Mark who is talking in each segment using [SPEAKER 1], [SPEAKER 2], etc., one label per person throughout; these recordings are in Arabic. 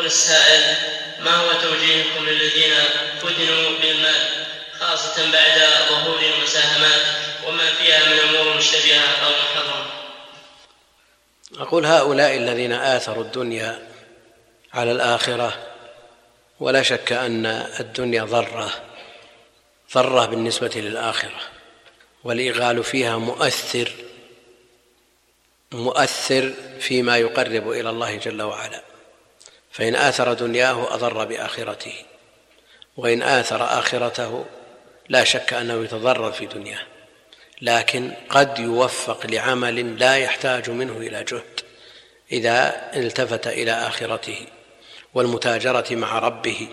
[SPEAKER 1] يقول السائل ما هو توجيهكم للذين فتنوا بالمال خاصة بعد ظهور المساهمات وما فيها من أمور مشتبهة أو محرمة؟
[SPEAKER 2] أقول هؤلاء الذين آثروا الدنيا على الآخرة ولا شك أن الدنيا ضرة ضرة بالنسبة للآخرة والإغال فيها مؤثر مؤثر فيما يقرب إلى الله جل وعلا. فإن آثر دنياه أضر بآخرته وإن آثر آخرته لا شك أنه يتضرر في دنياه لكن قد يوفق لعمل لا يحتاج منه إلى جهد إذا التفت إلى آخرته والمتاجرة مع ربه.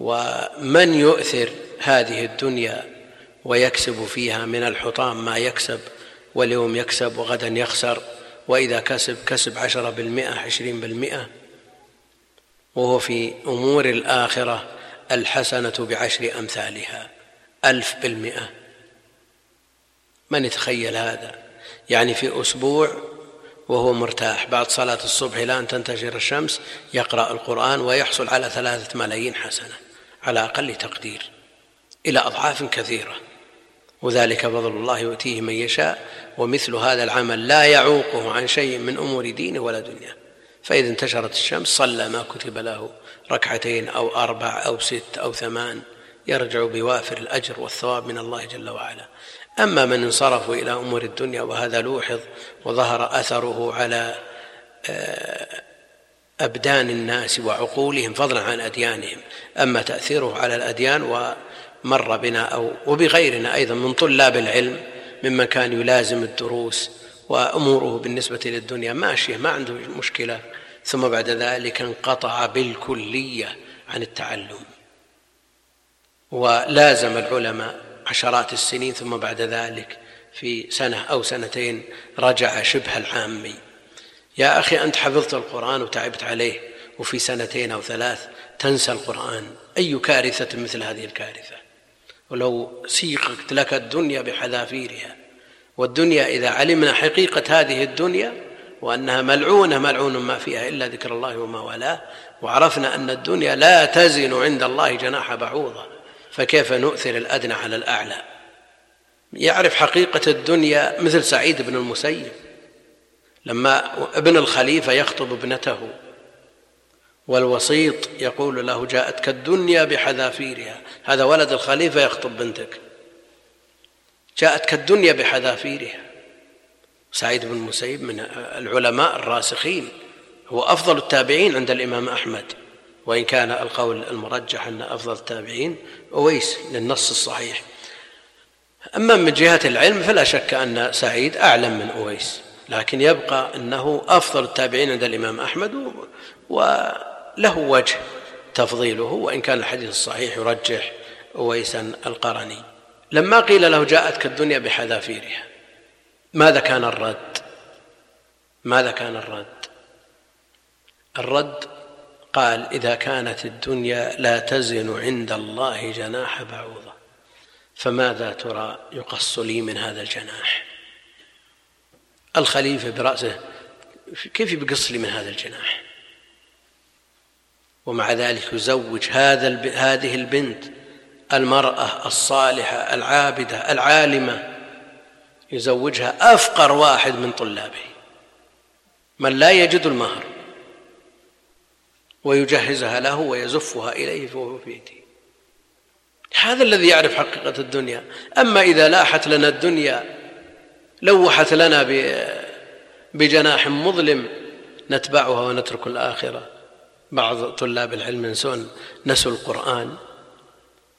[SPEAKER 2] ومن يؤثر هذه الدنيا ويكسب فيها من الحطام ما يكسب واليوم يكسب وغدا يخسر وإذا كسب كسب عشرة بالمئة عشرين بالمئة وهو في أمور الآخرة الحسنة بعشر أمثالها. ألف بالمئة. من يتخيل هذا؟ يعني في أسبوع وهو مرتاح. بعد صلاة الصبح إلى أن تنتشر الشمس يقرأ القرآن ويحصل على ثلاثة ملايين حسنة على أقل تقدير إلى أضعاف كثيرة. وذلك فضل الله يؤتيه من يشاء ومثل هذا العمل لا يعوقه عن شيء من أمور دينه ولا دنياه. فإذا انتشرت الشمس صلى ما كتب له ركعتين أو أربع أو ست أو ثمان يرجع بوافر الأجر والثواب من الله جل وعلا. أما من انصرفوا إلى أمور الدنيا وهذا لوحظ وظهر أثره على آه، أبدان الناس وعقولهم فضلا عن أديانهم. أما تأثيره على الأديان ومر بنا أو وبغيرنا أيضا من طلاب العلم ممن كان يلازم الدروس وأموره بالنسبة للدنيا. ماشيه ما عنده مشكلة. ثم بعد ذلك انقطع بالكلية عن التعلم. ولازم العلماء عشرات السنين ثم بعد ذلك في سنة أو سنتين رجع شبه العامي يا أخي أنت حفظت القرآن وتعبت عليه وفي سنتين أو ثلاث تنسى القرآن. أي كارثة مثل هذه الكارثة؟ ولو سيقت لك الدنيا بحذافيرها. والدنيا إذا علمنا حقيقة هذه الدنيا وأنها ملعونة ملعون ما فيها إلا ذكر الله وما والاه وعرفنا أن الدنيا لا تزن عند الله جناح بعوضة فكيف نؤثر الأدنى على الأعلى؟ يعرف حقيقة الدنيا مثل سعيد بن المسيب لما ابن الخليفة يخطب ابنته والوسيط يقول له جاءتك الدنيا بحذافيرها هذا ولد الخليفة يخطب بنتك. جاءتك الدنيا بحذافيرها. سعيد بن المسيب من العلماء الراسخين هو أفضل التابعين عند الإمام أحمد وإن كان القول المرجح أن أفضل التابعين أويس للنص الصحيح. أما من جهة العلم فلا شك أن سعيد أعلم من أويس لكن يبقى أنه أفضل التابعين عند الإمام أحمد وله وجه تفضيله وإن كان الحديث الصحيح يرجح أويسا القرني. لما قيل له جاءتك الدنيا بحذافيرها ماذا كان الرد؟ ماذا كان الرد؟ الرد قال إذا كانت الدنيا لا تزن عند الله جناح بعوضة فماذا ترى يقص لي من هذا الجناح؟ الخليفة برأسه كيف بيقص لي من هذا الجناح؟ ومع ذلك يزوج هذا هذه البنت المرأة الصالحة العابدة العالمة يزوجها أفقر واحد من طلابه. من لا يجد المهر ويجهزها له ويزفها إليه فهو في يده هذا الذي يعرف حقيقة الدنيا. أما إذا لاحت لنا الدنيا لوحت لنا بجناح مظلم نتبعها ونترك الآخرة. بعض طلاب العلم ينسون نسوا القرآن.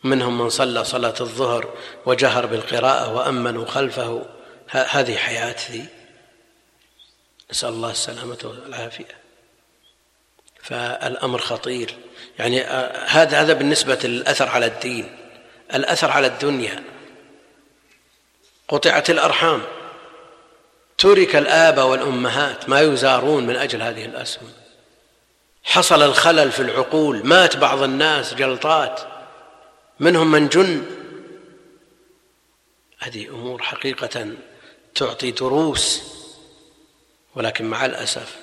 [SPEAKER 2] منهم من صلى صلاة الظهر وجهر بالقراءة وأمنوا خلفه. هذه حياتي. نسأل الله السلامة والعافية. فالأمر خطير. يعني آه، هذا هذا بالنسبة للأثر على الدين. الأثر على الدنيا. قطعت الأرحام. ترك الآباء والأمهات ما يزارون من أجل هذه الأسهم حصل الخلل في العقول. مات بعض الناس جلطات. منهم من جن. هذه أمور حقيقة تعطي دروس ولكن مع الأسف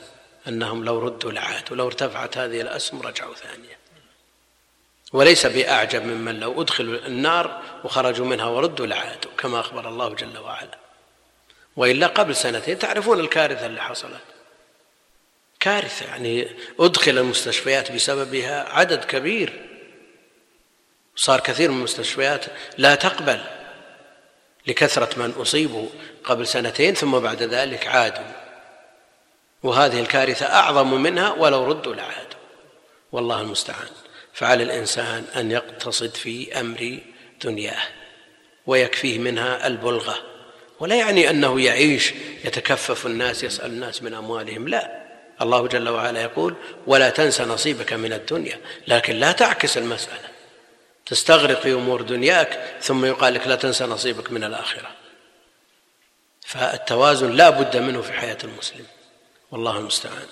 [SPEAKER 2] أنهم لو ردوا لعادوا لو ارتفعت هذه الأسهم رجعوا ثانية. وليس بأعجب ممن لو أدخلوا النار وخرجوا منها وردوا لعادوا كما أخبر الله جل وعلا. وإلا قبل سنتين تعرفون الكارثة اللي حصلت. كارثة يعني أدخل المستشفيات بسببها عدد كبير. صار كثير من المستشفيات لا تقبل لكثرة من أصيبوا قبل سنتين ثم بعد ذلك عادوا. وهذه الكارثة أعظم منها ولو ردوا لعادوا. والله المستعان. فعلى الإنسان أن يقتصد في أمر دنياه ويكفيه منها البلغة. ولا يعني أنه يعيش يتكفف الناس يسأل الناس من أموالهم. لا. الله جل وعلا يقول ولا تنس نصيبك من الدنيا. لكن لا تعكس المسألة. تستغرق في أمور دنياك ثم يقال لك لا تنسى نصيبك من الآخرة. فالتوازن لا بد منه في حياة المسلم. والله المستعان.